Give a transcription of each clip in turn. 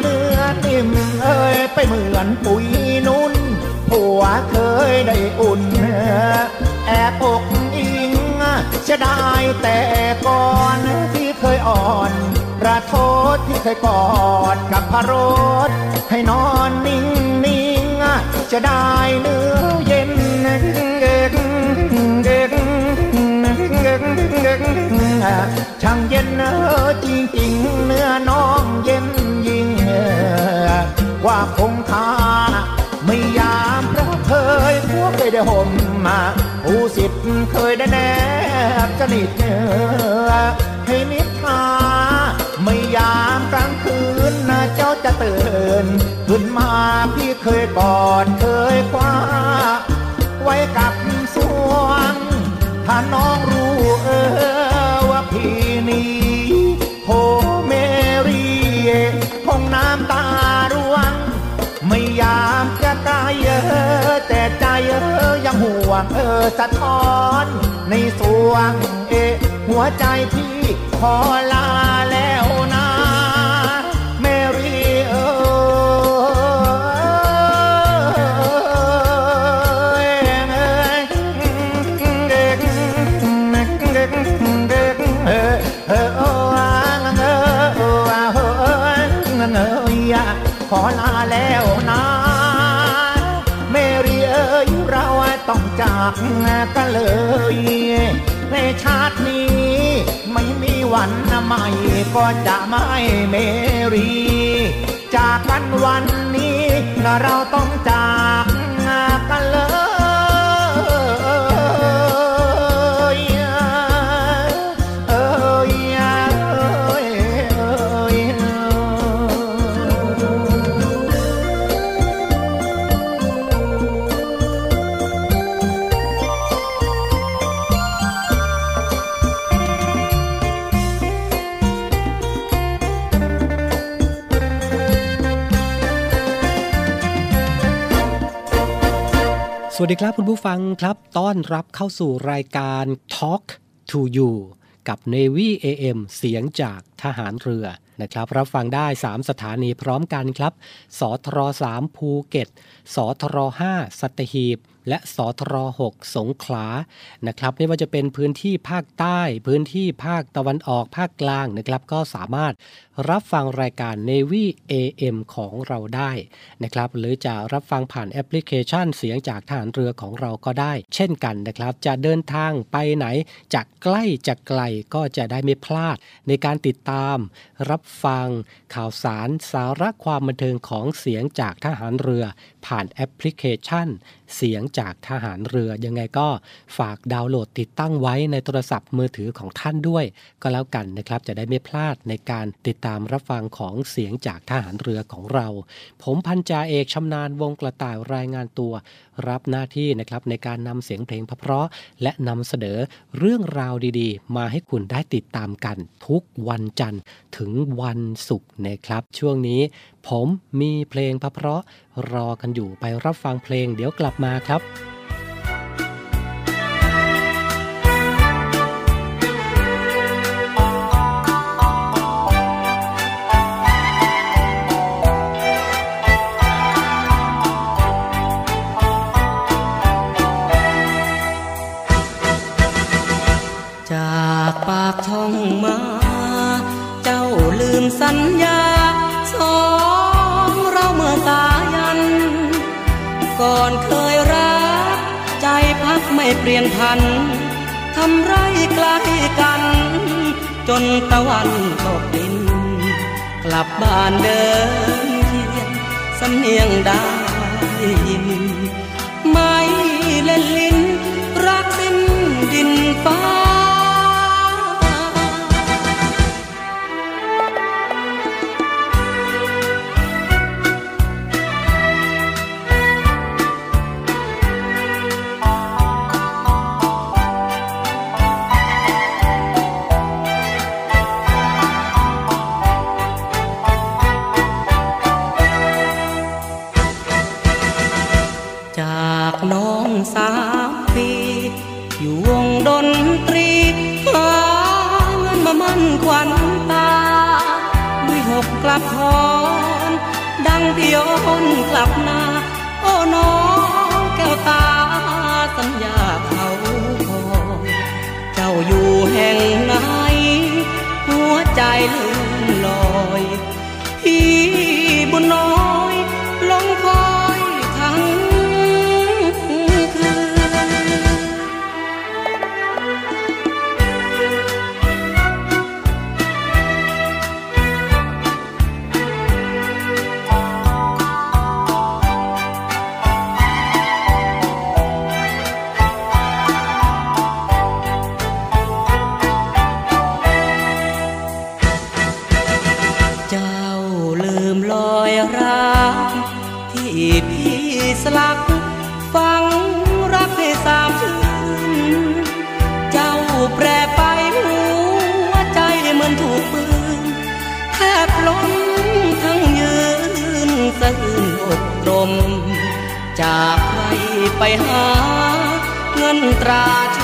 เนื้อนิ่มเอ้ยไปเหมือนปุ๋ยนุ่นผัวเคยได้อุ่นแอบอกอิงจะได้แต่ก่อนที่เคยอ่อนประโทษที่เคยกอดกับพระรถให้นอนนิ่งนิ่งจะได้เนื้อเย็นช่างเย็นเนอจริงจริงๆเนื้อน้องเย็นยิ งกว่าคงคาไม่ยามพระเคยพวกเคยได้ห่มมาผู้สิทธิ์เคยได้แนบสนิทเนื้อให้นิทาไม่ยามกลางคืนนะเจ้าจะตื่นขึ้นมาพี่เคยกอดเคยคว้า ไว้กับสวงถ้าน้อง แต่ใจเออยังห่วงเออสะท้อน ในสวงเอ หัวใจพี่ขอลาแล้วากกันเลยในชาตินี้ ไม่มีวันใหม่ก็จะไม่เมรี จากกันวันนี้เราต้องจากกันเลย สดีครับคุณผู้ฟังครับ ต้อนรับเข้าสู่รายการ Talk to You กับ Navy AM เสียงจากทหารเรือนะครับ รับฟังได้ 3 สถานีพร้อมกันครับ สทร3ภูเก็ต สทร5สัตหีบ และสทร6สงขลานะครับไม่ว่าจะเป็นพื้นที่ภาคใต้ พื้นที่ภาคตะวันออกภาคกลางนะครับ ก็สามารถรับฟังรายการ Navy AM ของเราได้นะครับหรือจะรับฟังผ่านแอปพลิเคชันเสียงจากทหารเรือของเราก็ได้ เช่นกันนะครับ จะเดินทางไปไหนจากใกล้จากไกลก็จะได้ไม่พลาดในการติดตาม รับฟัง ข่าวสารสาระความบันเทิงของเสียงจากทหารเรือ ผ่านแอปพลิเคชัน เสียงจากทหารเรือ ยังไงก็ฝากดาวน์โหลดติดตั้งไว้ในโทรศัพท์มือถือของท่านด้วย ก็แล้วกันนะครับจะได้ไม่พลาดในการติดตามรับฟังของเสียงจากทหารเรือของเรา ผมพันจ่าเอกชำนาญวงกระต่ายรายงานตัว รับหน้าที่นะครับในการนำเสียงเพลงเพราะและนำเสนอเรื่องราวดีๆ มาให้คุณได้ติดตามกันทุกวันจันทร์ถึงวันศุกร์นะครับ ช่วงนี้ผมมีเพลงเพราะรอกันอยู่ไปรับฟังเพลงเดี๋ยวกลับมาครับ จนตะวันตกดิน กลับบ้านเดินเทียนสำเนียงได้ยิน นอกตรมจากใครไปหาเงินตราช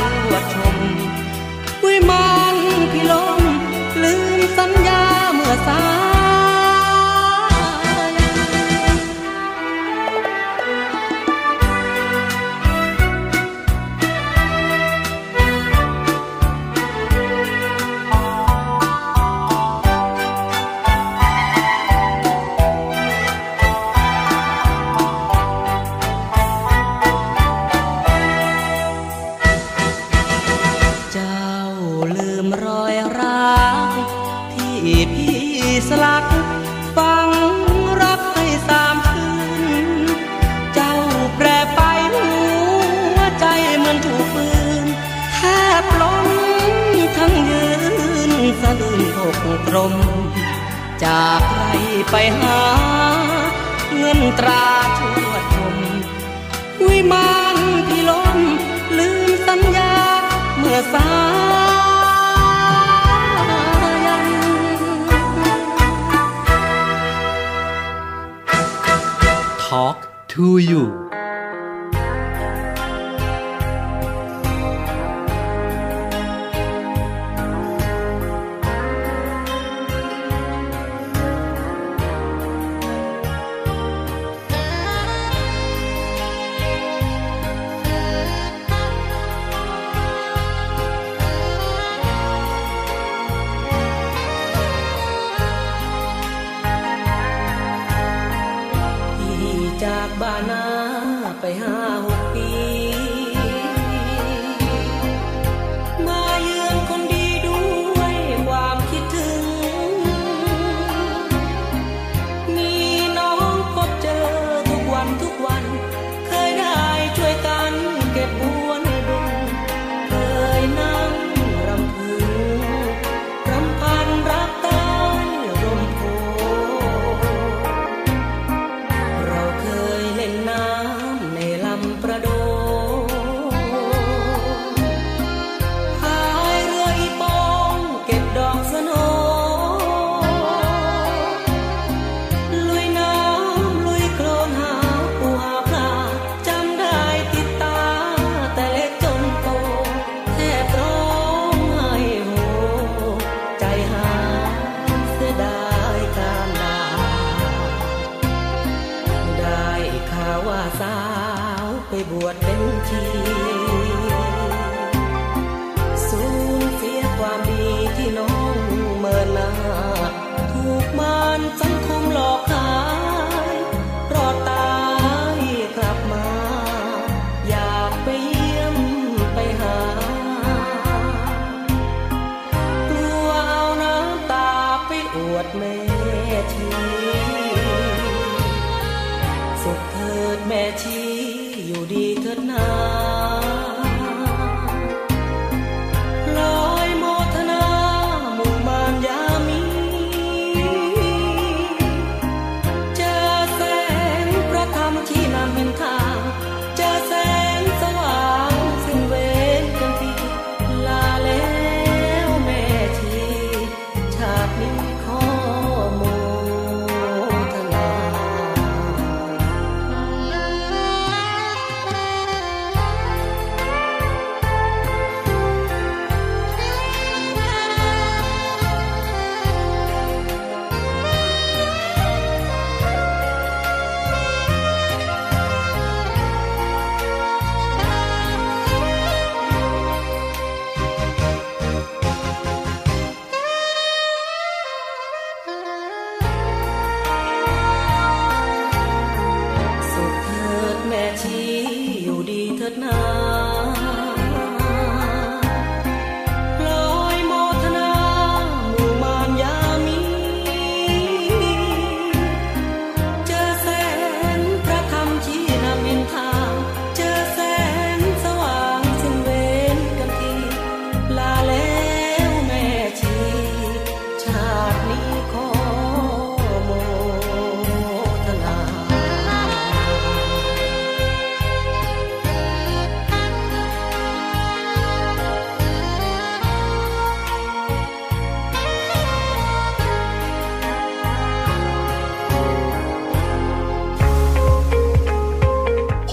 good.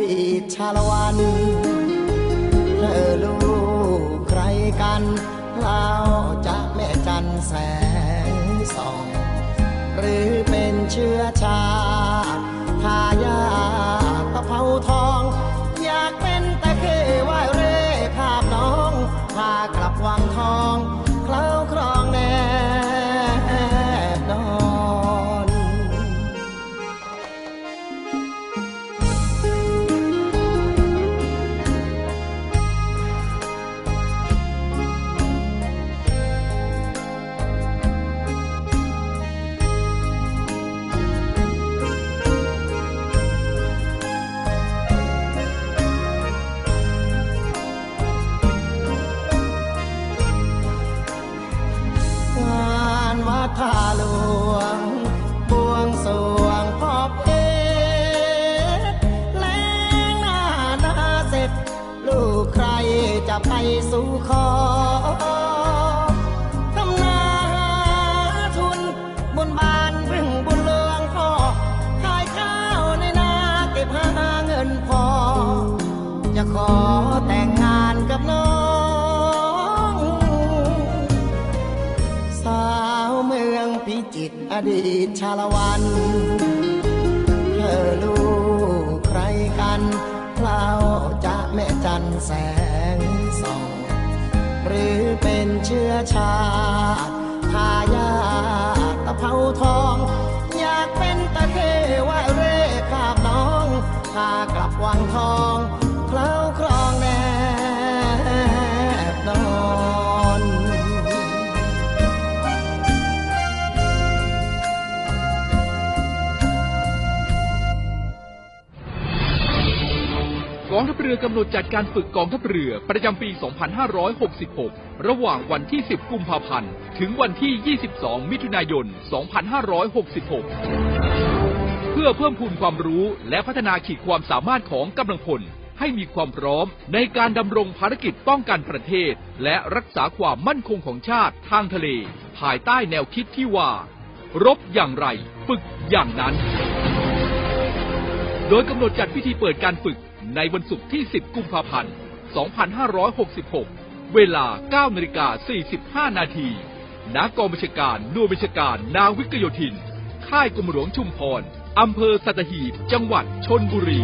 ดีตชาละวัน ดีตชาละวันเธอลูกใครกันเราจะแม่จันแสงส่องหรือเป็นเชื้อชาทายาตะเภาทอง อยากเป็นตะเคว่าเร่ขาบน้องพากลับวังทอง รือกำหนดจัดการฝึกกองทัพเรือประจำปี 2566 ระหว่างวันที่ 10 กุมภาพันธ์ ถึงวันที่ 22 มิถุนายน 2566 เพื่อเพิ่มพูนความรู้และพัฒนาขีดความสามารถของกำลังพล ให้มีความพร้อมในการดำรงภารกิจป้องกันประเทศ และรักษาความมั่นคงของชาติทางทะเล ภายใต้แนวคิดที่ว่า รบอย่างไร ฝึกอย่างนั้น โดยกำหนดจัดพิธีเปิดการฝึก ในวันศุกร์ที่ 10 กุมภาพันธ์ 2566 เวลา 9นาฬิกา45 นาทีณกองบัญชาการหน่วยบัญชาการนาวิกโยธิน ค่ายกรมหลวงชุมพร อำเภอสัตหีบ จังหวัดชนบุรี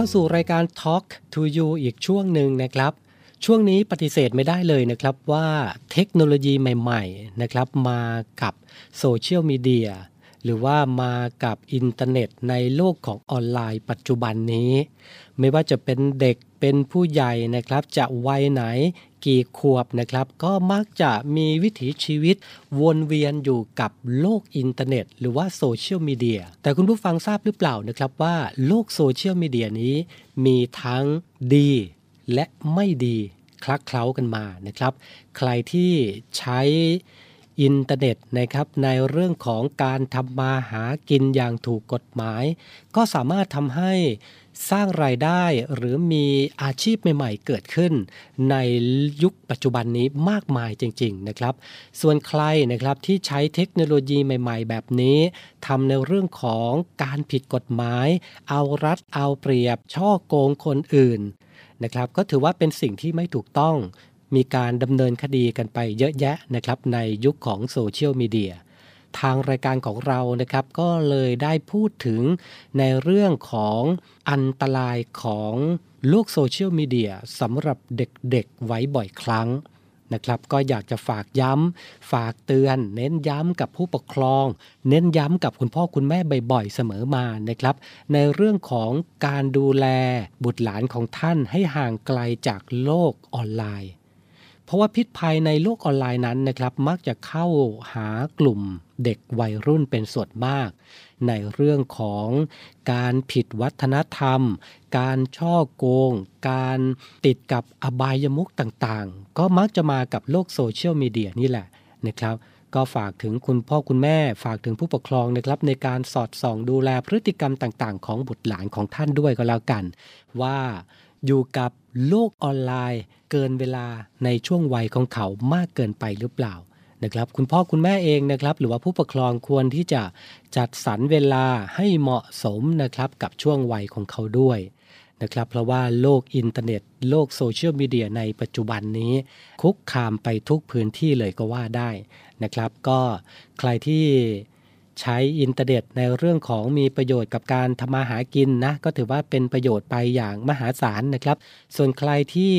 เข้าสู่รายการ Talk to You อีกช่วงหนึ่งนะครับ ช่วงนี้ปฏิเสธไม่ได้เลยนะครับว่าเทคโนโลยีใหม่ๆนะครับมากับโซเชียลมีเดียหรือว่ามากับอินเทอร์เน็ตในโลกของออนไลน์ปัจจุบันนี้ ไม่ว่าจะเป็นเด็กเป็นผู้ใหญ่นะครับ จะวัยไหน กี่ขวบนะครับ ก็มักจะมีวิถีชีวิตวนเวียนอยู่กับโลกอินเทอร์เน็ต หรือว่าโซเชียลมีเดียแต่คุณผู้ฟังทราบหรือเปล่านะครับว่าโลกโซเชียลมีเดียนี้มีทั้งดีและไม่ดีคลักเคล้ากันมานะครับ ใครที่ใช้อินเทอร์เน็ตนะครับในเรื่องของการทำมาหากินอย่างถูกกฎหมาย ก็สามารถทำให้ สร้างรายได้หรือมีอาชีพใหม่ๆเกิดขึ้น ในยุคปัจจุบันนี้มากมายจริง ๆนะครับ ส่วนใครนะครับที่ใช้เทคโนโลยีใหม่ ๆ แบบนี้ทำในเรื่องของการผิดกฎหมาย เอารัดเอาเปรียบ ช่อโกงคนอื่นนะครับ ก็ถือว่าเป็นสิ่งที่ไม่ถูกต้อง มีการดำเนินคดีกันไปเยอะแยะนะครับในยุคของโซเชียลมีเดีย ทางรายการของเรานะครับ ก็เลยได้พูดถึงในเรื่องของอันตรายของโลกโซเชียลมีเดียสำหรับเด็กๆไว้บ่อยครั้งนะครับ ก็อยากจะฝากย้ำ ฝากเตือน เน้นย้ำกับผู้ปกครอง เน้นย้ำกับคุณพ่อคุณแม่บ่อยๆ เสมอมานะครับ ในเรื่องของการดูแลบุตรหลานของท่านให้ห่างไกลจากโลกออนไลน์ เพราะว่าพิษภัยในโลกออนไลน์นั้นนะครับมักจะเข้าหากลุ่มเด็กวัยรุ่นเป็นส่วนมาก ในเรื่องของการผิดวัฒนธรรม การช่อโกง การติดกับอบายมุขต่างๆ ก็มักจะมากับโลกโซเชียลมีเดียนี่แหละนะครับ ก็ฝากถึงคุณพ่อคุณแม่ฝากถึงผู้ปกครองนะครับ ในการสอดส่องดูแลพฤติกรรมต่างๆ ของบุตรหลานของท่านด้วยก็แล้วกัน ว่าอยู่กับ โลกออนไลน์ เกินเวลาในช่วงวัยของเขามากเกินไปหรือเปล่านะครับคุณพ่อคุณแม่เองนะครับหรือว่าผู้ปกครองควรที่จะจัดสรรเวลาให้เหมาะสมนะครับกับช่วงวัยของเขาด้วยนะครับเพราะว่าโลกอินเทอร์เน็ต โลกโซเชียลมีเดียในปัจจุบันนี้ คุกคามไปทุกพื้นที่เลยก็ว่าได้นะครับ ก็ใครที่ ใช้อินเทอร์เน็ตในเรื่องของมีประโยชน์กับการทำมาหากินนะก็ถือว่าเป็นประโยชน์ไปอย่างมหาศาลนะครับ ส่วนใครที่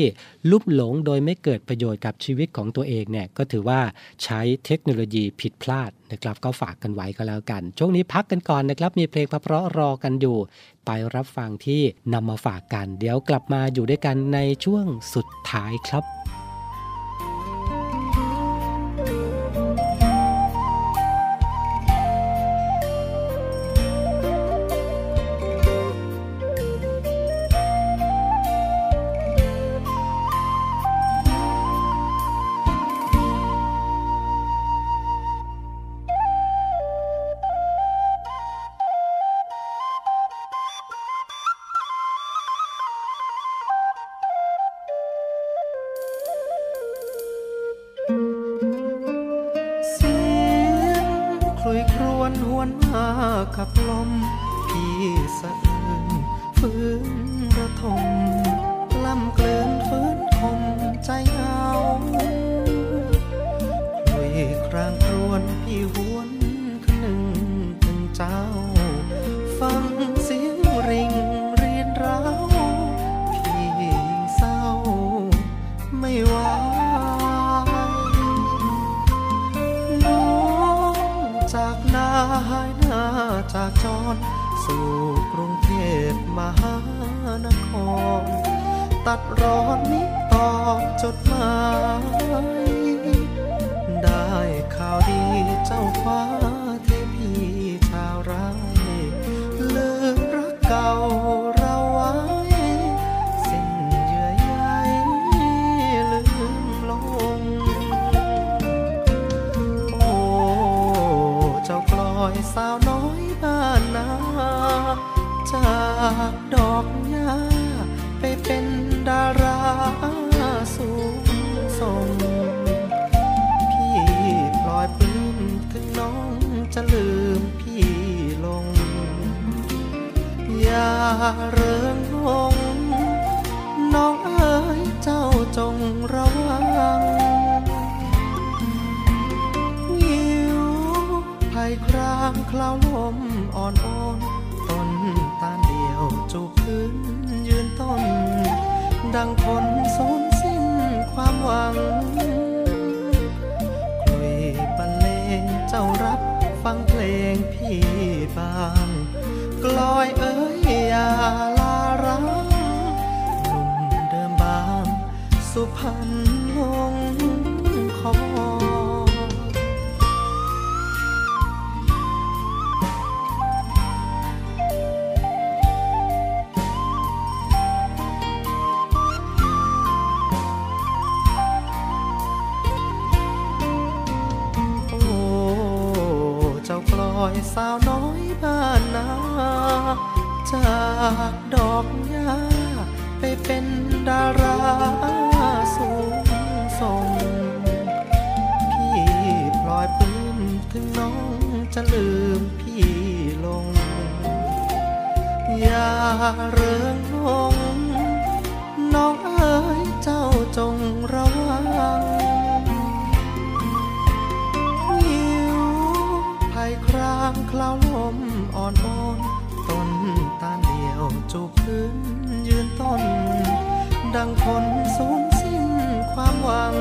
ลุ่มหลงโดยไม่เกิดประโยชน์กับชีวิตของตัวเองเนี่ยก็ถือว่าใช้เทคโนโลยีผิดพลาดนะครับ ก็ฝากกันไว้ก็แล้วกัน ช่วงนี้พักกันก่อนนะครับ มีเพลงเพราะรอกันอยู่ ไปรับฟังที่นำมาฝากกัน เดี๋ยวกลับมาอยู่ด้วยกันในช่วงสุดท้ายครับ จูบพื้นยืนต้น ดังคนสูญสิ้นความหวัง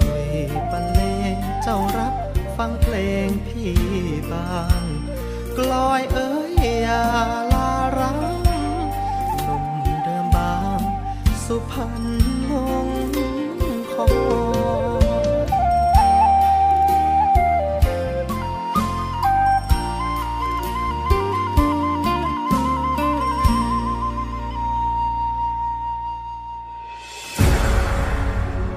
คลุยบรรเลงเจ้ารับฟังเพลงพี่บางกลอยเอ้ยอย่าลารังหนุ่มเดิมบางสุพรรณ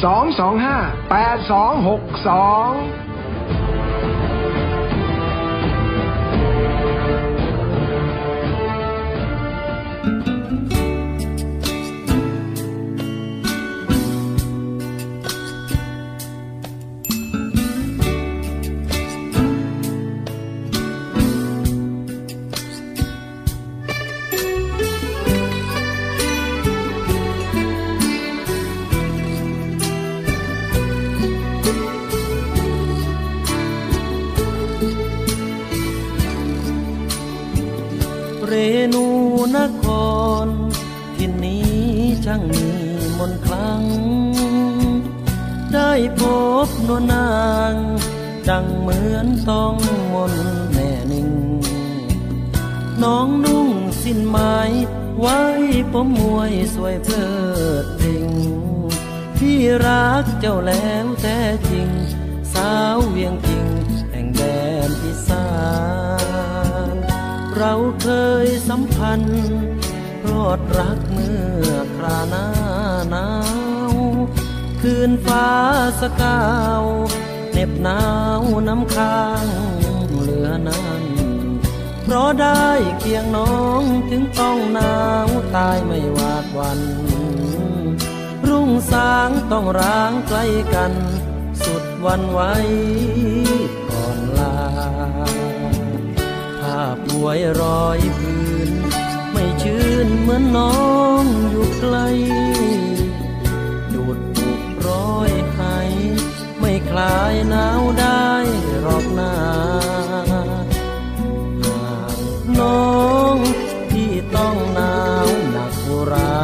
225 8262 ช่งมีมนคลัง ได้พบนวลนาง ดังเหมือนต้องมนแม่นิ่ง น้องนุ่งสิ้นไม้ไว้ผมมวยสวยเพลิดเพลงพี่รักเจ้าแล้วแท้จริง สาวเวียงจริงแห่งแดนอีสานเราเคยสัมพันธ์รอดรักเมื่อ หน้าหนาว คืนฟ้าสกาวเหน็บหนาวน้ำค้างเหลือนั้นเพราะได้เคียงน้องถึงต้องหนาวตายไม่วาดวัน รุ่งสางต้องร้างใกล้กัน สุดวันไหวก่อนลาภาพหวยรอยพื้น ชื่นเหมือนน้องอยู่ไกลดูดปุกร้อยไหไม่คลายหนาวได้หรอกนาหากน้องที่ต้องหนาวหนักอุรา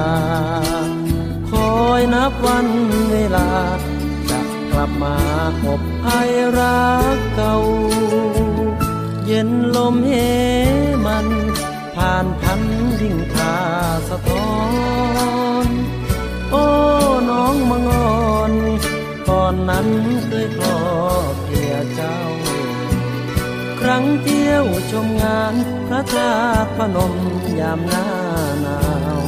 คอยนับวันเวลา จะกลับมาอบไอรักเก่า เย็นลมเหมันานพันดิ่งทาสะท้อน โอ้น้องมังอนก่อนนั้นเคยคลอเพียเจ้า ครั้งเที่ยวชมงานพระธาตุพนมยามหน้าหนาว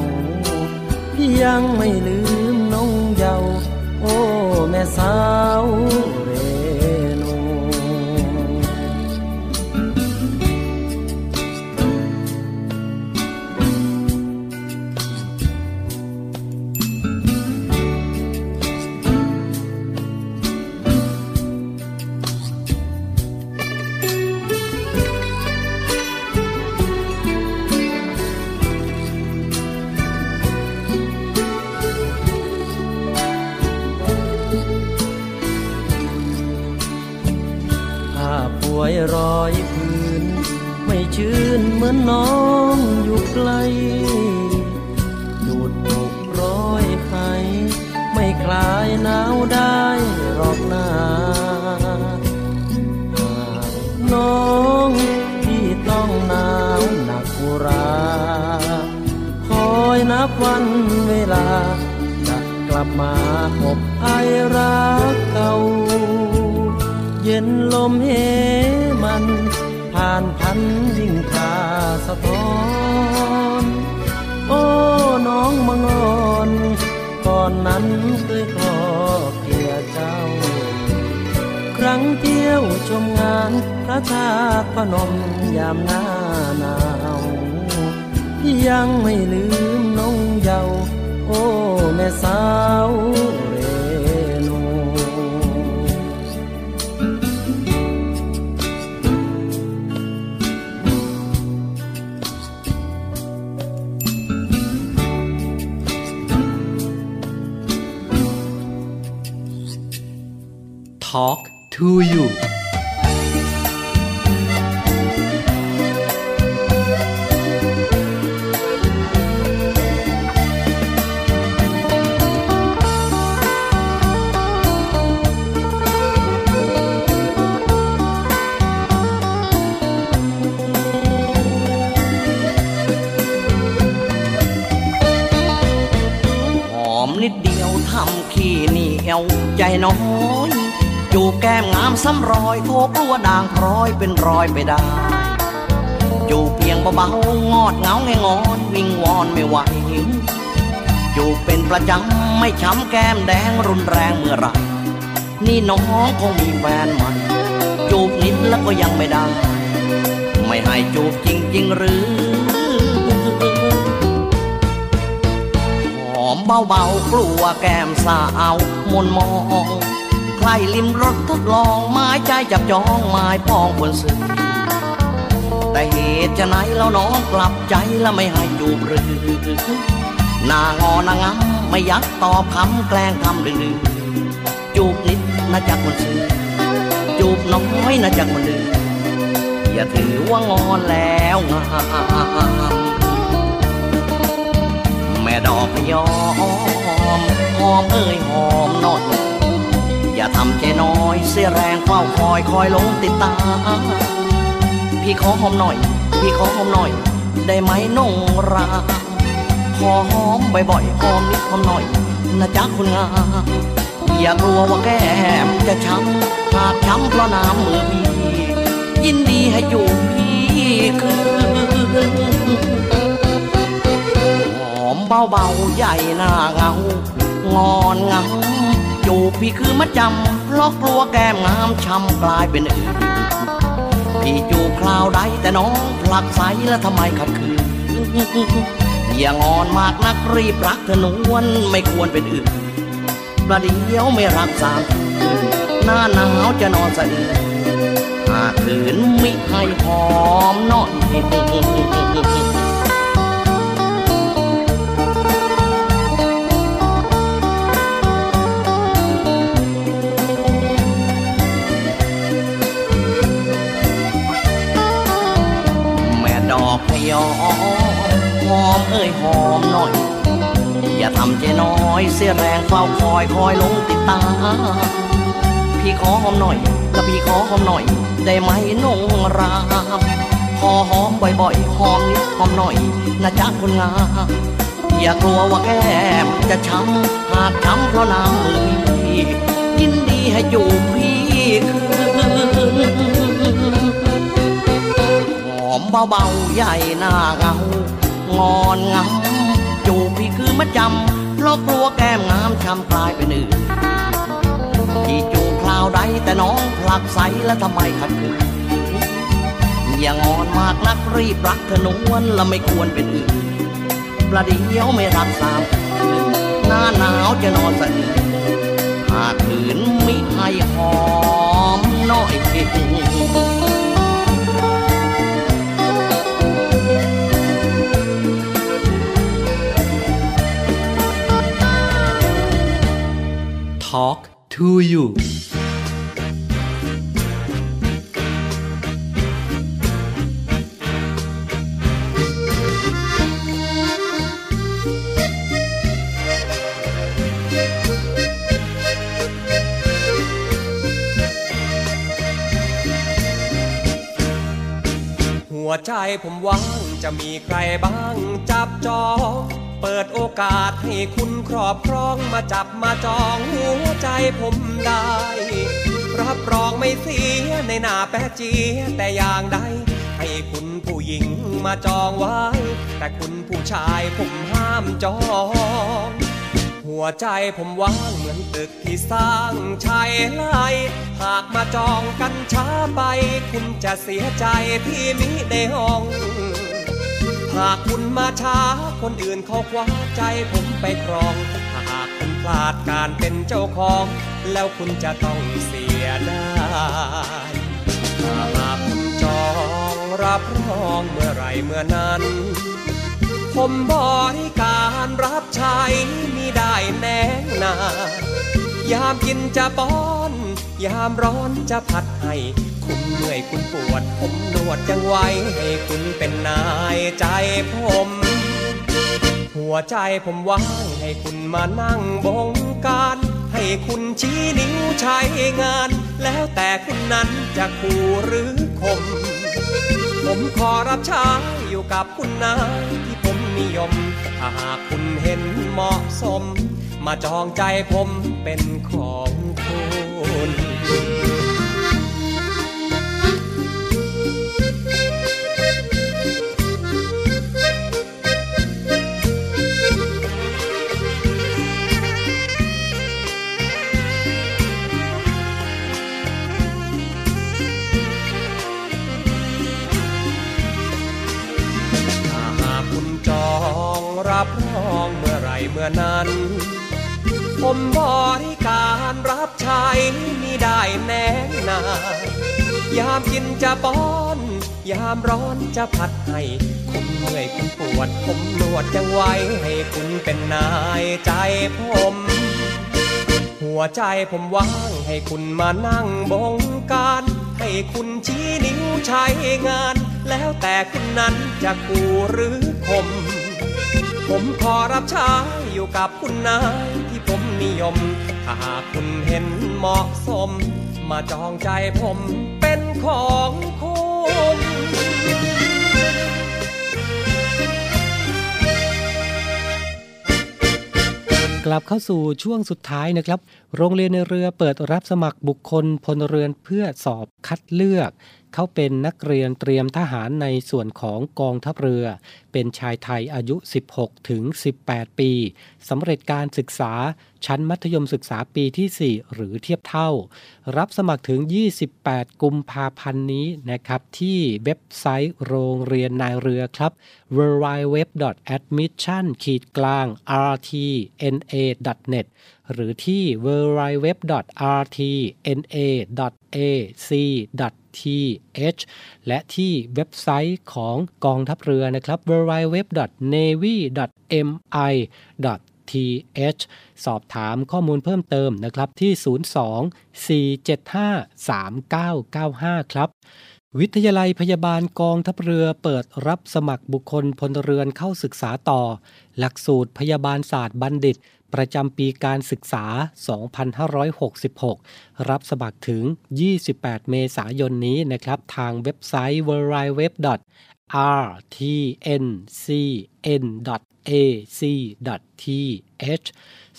พี่ยังไม่ลืมน้องเยาว์โอ้แม่สาว วยรอยพื้น ไม่ชื่นเหมือนน้องอยู่ไกลดูดตกร้อยไห้ไม่คลายหนาวได้หรอกนาหากน้องที่ต้องหนาวหนักอุราคอยนับวันเวลา จะกลับมาอบไอรักเก่า เย็นลมเหมัน ผ่านพันยิ่งคาสะท้อน โอ้น้องมังอนก่อนนั้นเคยคลอเกลียเจ้า ครั้งเที่ยวชมงานพระธาตุพนมยามหน้าหนาวยังไม่ลืมน้องเยาว์โอ้แม่สาว talk to you นิดเดียวทำขี้เหนียวใจน้อง จูบแก้มงามซ้ำรอยโทกลัวด่างพร้อยเป็นรอยไปได้ จูบเพียงเบาๆงอดเงาไงงอนวิงวอนไม่ไหวจูบเป็นประจำไม่ช้ำแก้มแดงรุนแรงเมื่อไรนี่น้องคงมีแฟนใหม่จูบนิดแล้วก็ยังไม่ได้ ไม่ให้จูบจริงๆหรือหอมเบาๆกลัวแก้มสาวมนมอง ใครลิมรถทดลองไม้ใจจับจองไม้ปองบนสื่อแต่เหตุจะไหนแล้วน้องกลับใจแล้วไม่ให้จูบหรือหนางอนางงำไม่ยักตอบคำแกล้งทำดื้อจูบนิดนะจักคนซื้อจูบน้อยนะจักคนดื้ออย่าถือว่างอนแล้วงามแม่ดอกยอมหอมเอ้ยหอมนอยอย่าทำใจน้อยเสียแรงเฝ้าคอยคอยลงติดตาม พี่ขอหอมหน่อย พี่ขอหอมหน่อย ได้ไหมนงราขอหอมบ่อยๆหอมนิดหอมหน่อยนะจ๊ะคุณงามอย่ากลัวว่าแก้มจะช้ำหากช้ำเพราะน้ำมือพี่ยินดีให้อยู่พี่คืนหอมเบาๆใหญ่หน้าเงางอนงาม จูบพี่คือมัดจำเพราะกลัวแก้มงามช้ำกลายเป็นอื่นพี่จูบคราวใดแต่น้องผลักใสแล้วทำไมขัดขืนอย่างอนมากนักรีบรักเธอนวลไม่ควรเป็นอื่นประเดี๋ยวไม่รักสามหน้าหนาวจะนอนสะอื้นหากคืนมิให้หอมน่อย หอมเอ้ยหอมหน่อย อย่าทำใจน้อยเสียแรงเฝ้าคอยคอยหลงติดตา พี่ขอหอมหน่อยถ้าพี่ขอหอมหน่อย ได้ไหมนงรามขอหอมบ่อยๆหอมนิดหอมหน่อยนะจ๊ะคนงามอย่ากลัวว่าแก้มจะช้ำหากช้ำเพราะน้ำมือพี่ยินดีให้จูบพี่คื เบาๆใหญ่หน้าเงางอนงำจูบพี่คือมัดจำเพราะกลัวแก้มงามช้ำกลายเป็นอื่นที่จูบคราวใดแต่น้องผลักใสแล้วทำไมขัดขืนอย่างอนมากนักรีบรักเธอนวลและไม่ควรเป็นอื่นประเดี๋ยวไม่รักสามหน้าหนาวจะนอนสะอื้นหากคืนมิให้หอมน่อยเอง Talk to you หัวใจผมว่างจะมีใครบ้างจับจอง เปิดโอกาสให้คุณครอบครองมาจับมาจองหัวใจผมได้ รับรองไม่เสียในหน้าแปะจีแต่อย่างใด ให้คุณผู้หญิงมาจองไว้ แต่คุณผู้ชายผมห้ามจอง หัวใจผมว่างเหมือนตึกที่สร้างชายไล่หากมาจองกันช้าไป คุณจะเสียใจที่มิได้ห้อง หากคุณมาช้า คนอื่นเขาคว้าใจผมไปครองหากคุณพลาดการเป็นเจ้าของ แล้วคุณจะต้องเสียได้ถ้าหากคุณจองรับรองเมื่อไรเมื่อนั้น ผมบริการรับใช้มิได้แน่นายามกินจะป้อน ยามร้อนจะพัดให้ เมื่อยคุณปวดผมนวดยังไว้ให้คุณเป็นนายใจผม หัวใจผมว่างให้คุณมานั่งบงการ ให้คุณชี้นิ้วใช้งาน แล้วแต่คุณนั้นจะคู่หรือคม ผมขอรับใช้อยู่กับคุณนายที่ผมนิยม ถ้าหากคุณเห็นเหมาะสม มาจองใจผมเป็นของ เมื่อนั้น ผมบริการรับใช้มิได้แน่นายามกินจะป้อน ยามร้อนจะพัดให้คุณเมื่อยคุณปวด ผมนวดยังไว้ให้คุณเป็นนายใจผม หัวใจผมว่างให้คุณมานั่งบงการให้คุณชี้นิ้วใช้งาน แล้วแต่คุณนั้นจะกูหรือคมผมขอรับใช้ กับคุณนายที่ผมนิยม ถ้าหากคุณเห็นเหมาะสม มาจองใจผมเป็นของคุณกลับเข้าสู่ช่วงสุดท้ายนะครับ โรงเรียนในเรือเปิดรับสมัครบุคคลพลเรือนเพื่อสอบคัดเลือก เขาเป็นนักเรียนเตรียมทหารในส่วนของกองทัพเรือ เป็นชายไทยอายุ 16 ถึง 18 ปีสำเร็จการศึกษาชั้นมัธยมศึกษาปีที่ 4 หรือเทียบเท่า รับสมัครถึง 28 กุมภาพันธ์นี้นะครับ ที่เว็บไซต์โรงเรียนนายเรือครับ w w w a d m i s s i o n ขีดกลาง rtna.net หรือที่ w w w r t n a a c th และที่เว็บไซต์ของกองทัพเรือนะครับ w w w navy mi th สอบถามข้อมูลเพิ่มเติมนะครับที่ 02-475-3995 ครับ วิทยาลัยพยาบาลกองทัพเรือเปิดรับสมัครบุคคลพลเรือนเข้าศึกษาต่อ หลักสูตรพยาบาลศาสตร์บัณฑิต ประจำปีการศึกษา 2566 รับสมัครถึง 28 เมษายนนี้นะครับ ทางเว็บไซต์ rtncn.ac.th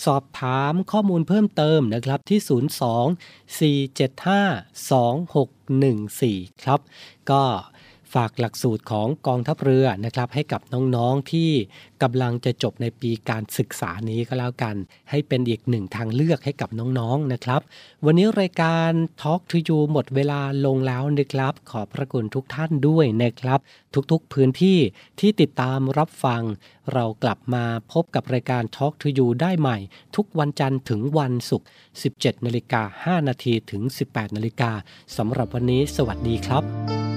สอบถามข้อมูลเพิ่มเติมนะครับที่ 02-475-2614 ครับ ก็ ฝากหลักสูตรของกองทัพเรือนะครับ ให้กับน้องๆที่กำลังจะจบในปีการศึกษานี้ก็แล้วกัน ให้เป็นอีกหนึ่งทางเลือกให้กับน้องๆนะครับ วันนี้รายการ Talk to You หมดเวลาลงแล้วนะครับ ขอบพระคุณทุกท่านด้วยนะครับ ทุกๆพื้นที่ที่ติดตามรับฟัง เรากลับมาพบกับรายการ Talk to You ได้ใหม่ ทุกวันจันทร์ถึงวันศุกร์ 17นาฬิกา5นาทีถึง 18นาฬิกาสำหรับวันนี้สวัสดีครับ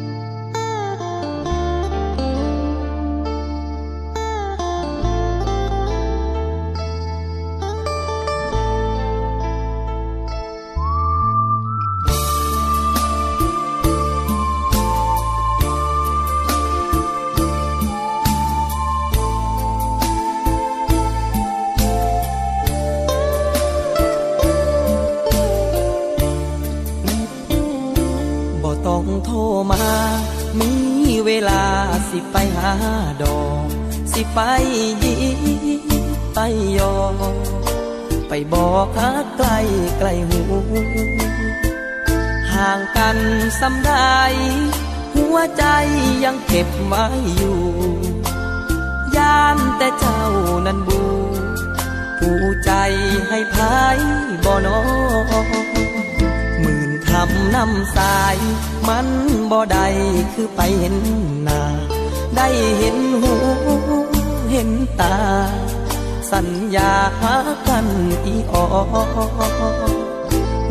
สิไปหาดอกสิไปยีไปยอไปบอกหาไกลไกลหู ห่างกันสำได้หัวใจยังเก็บไว้อยู่ย่านแต่เจ้านั้นบูผู้ใจให้พายบ่อนอหมื่นคำนำสาย มันบ่ได้คือไปเห็นหน้า ได้เห็นหูเห็นตา สัญญาหากันอีออ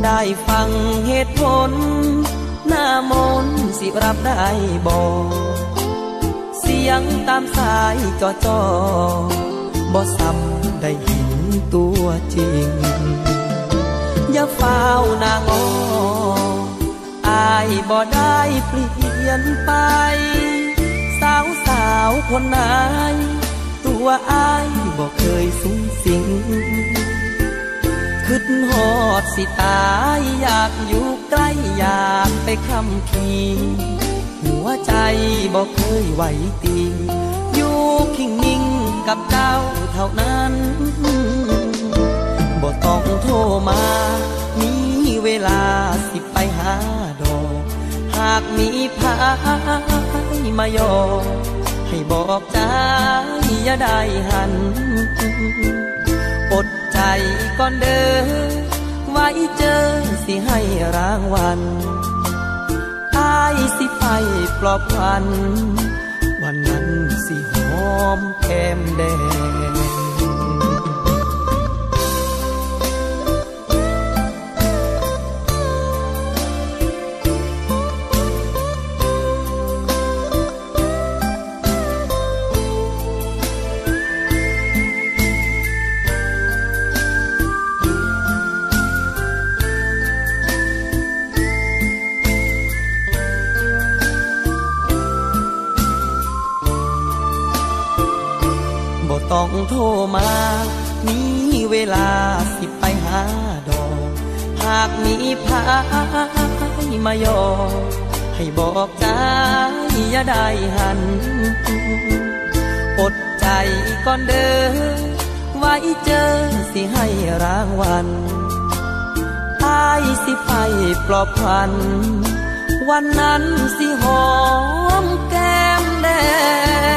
ได้ฟังเหตุผล หน้ามนสิรับได้บ่เสียงตามสายจอจอบ่ซ้ำได้เห็นตัวจริง อย่าเฝ้านางออายบ่ได้เปลี่ยนไปาวสาวคนไหนตัวอายบอกเคยสูงสิงคึดหอดสิตายอยากอยู่ใกล้อยากไปคำพีหัวใจบอกเคยไหวตีอยู่คิงนิ่งกับเจ้าเท่านั้นบอกต้องโทรมา มีเวลาสิไปหาดอกากมีพายมายอให้บอกใจอย่าได้หัน อดใจก่อนเด้อไว้เจอสิให้รางวัลอายสิไปปลอบวัน วันนั้นสิหอมแก้มแดง ต้องโทรมา มีเวลาสิไปหาดอก หากมีพายมายอให้บอกใจอย่าได้หัน อดใจก่อนเด้อไว้เจอสิให้รางวัลอายสิไปปลอบควัน วันนั้นสิหอมแก้มแดง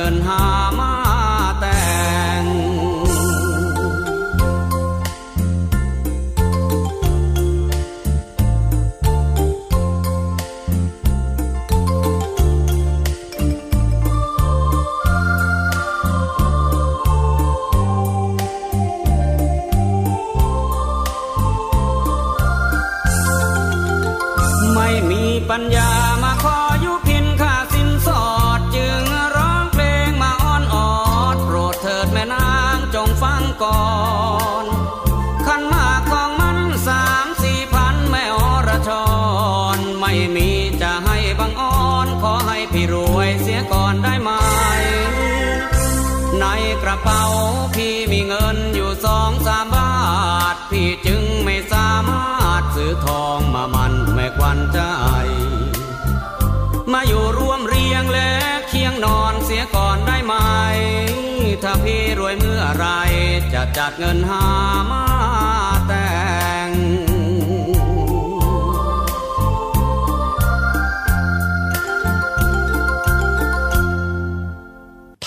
จะจั ขอให้พี่รวยเสียก่อนได้ไหม ในกระเป๋าพี่มีเงินอยู่สองสามบาท พี่จึงไม่สามารถซื้อทองมามันไม่ควันใจ มาอยู่ร่วมเรียงและเคียงนอนเสียก่อนได้ไหม ถ้าพี่รวยเมื่อไรจะจัดเงินหามา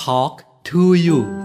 talk to you.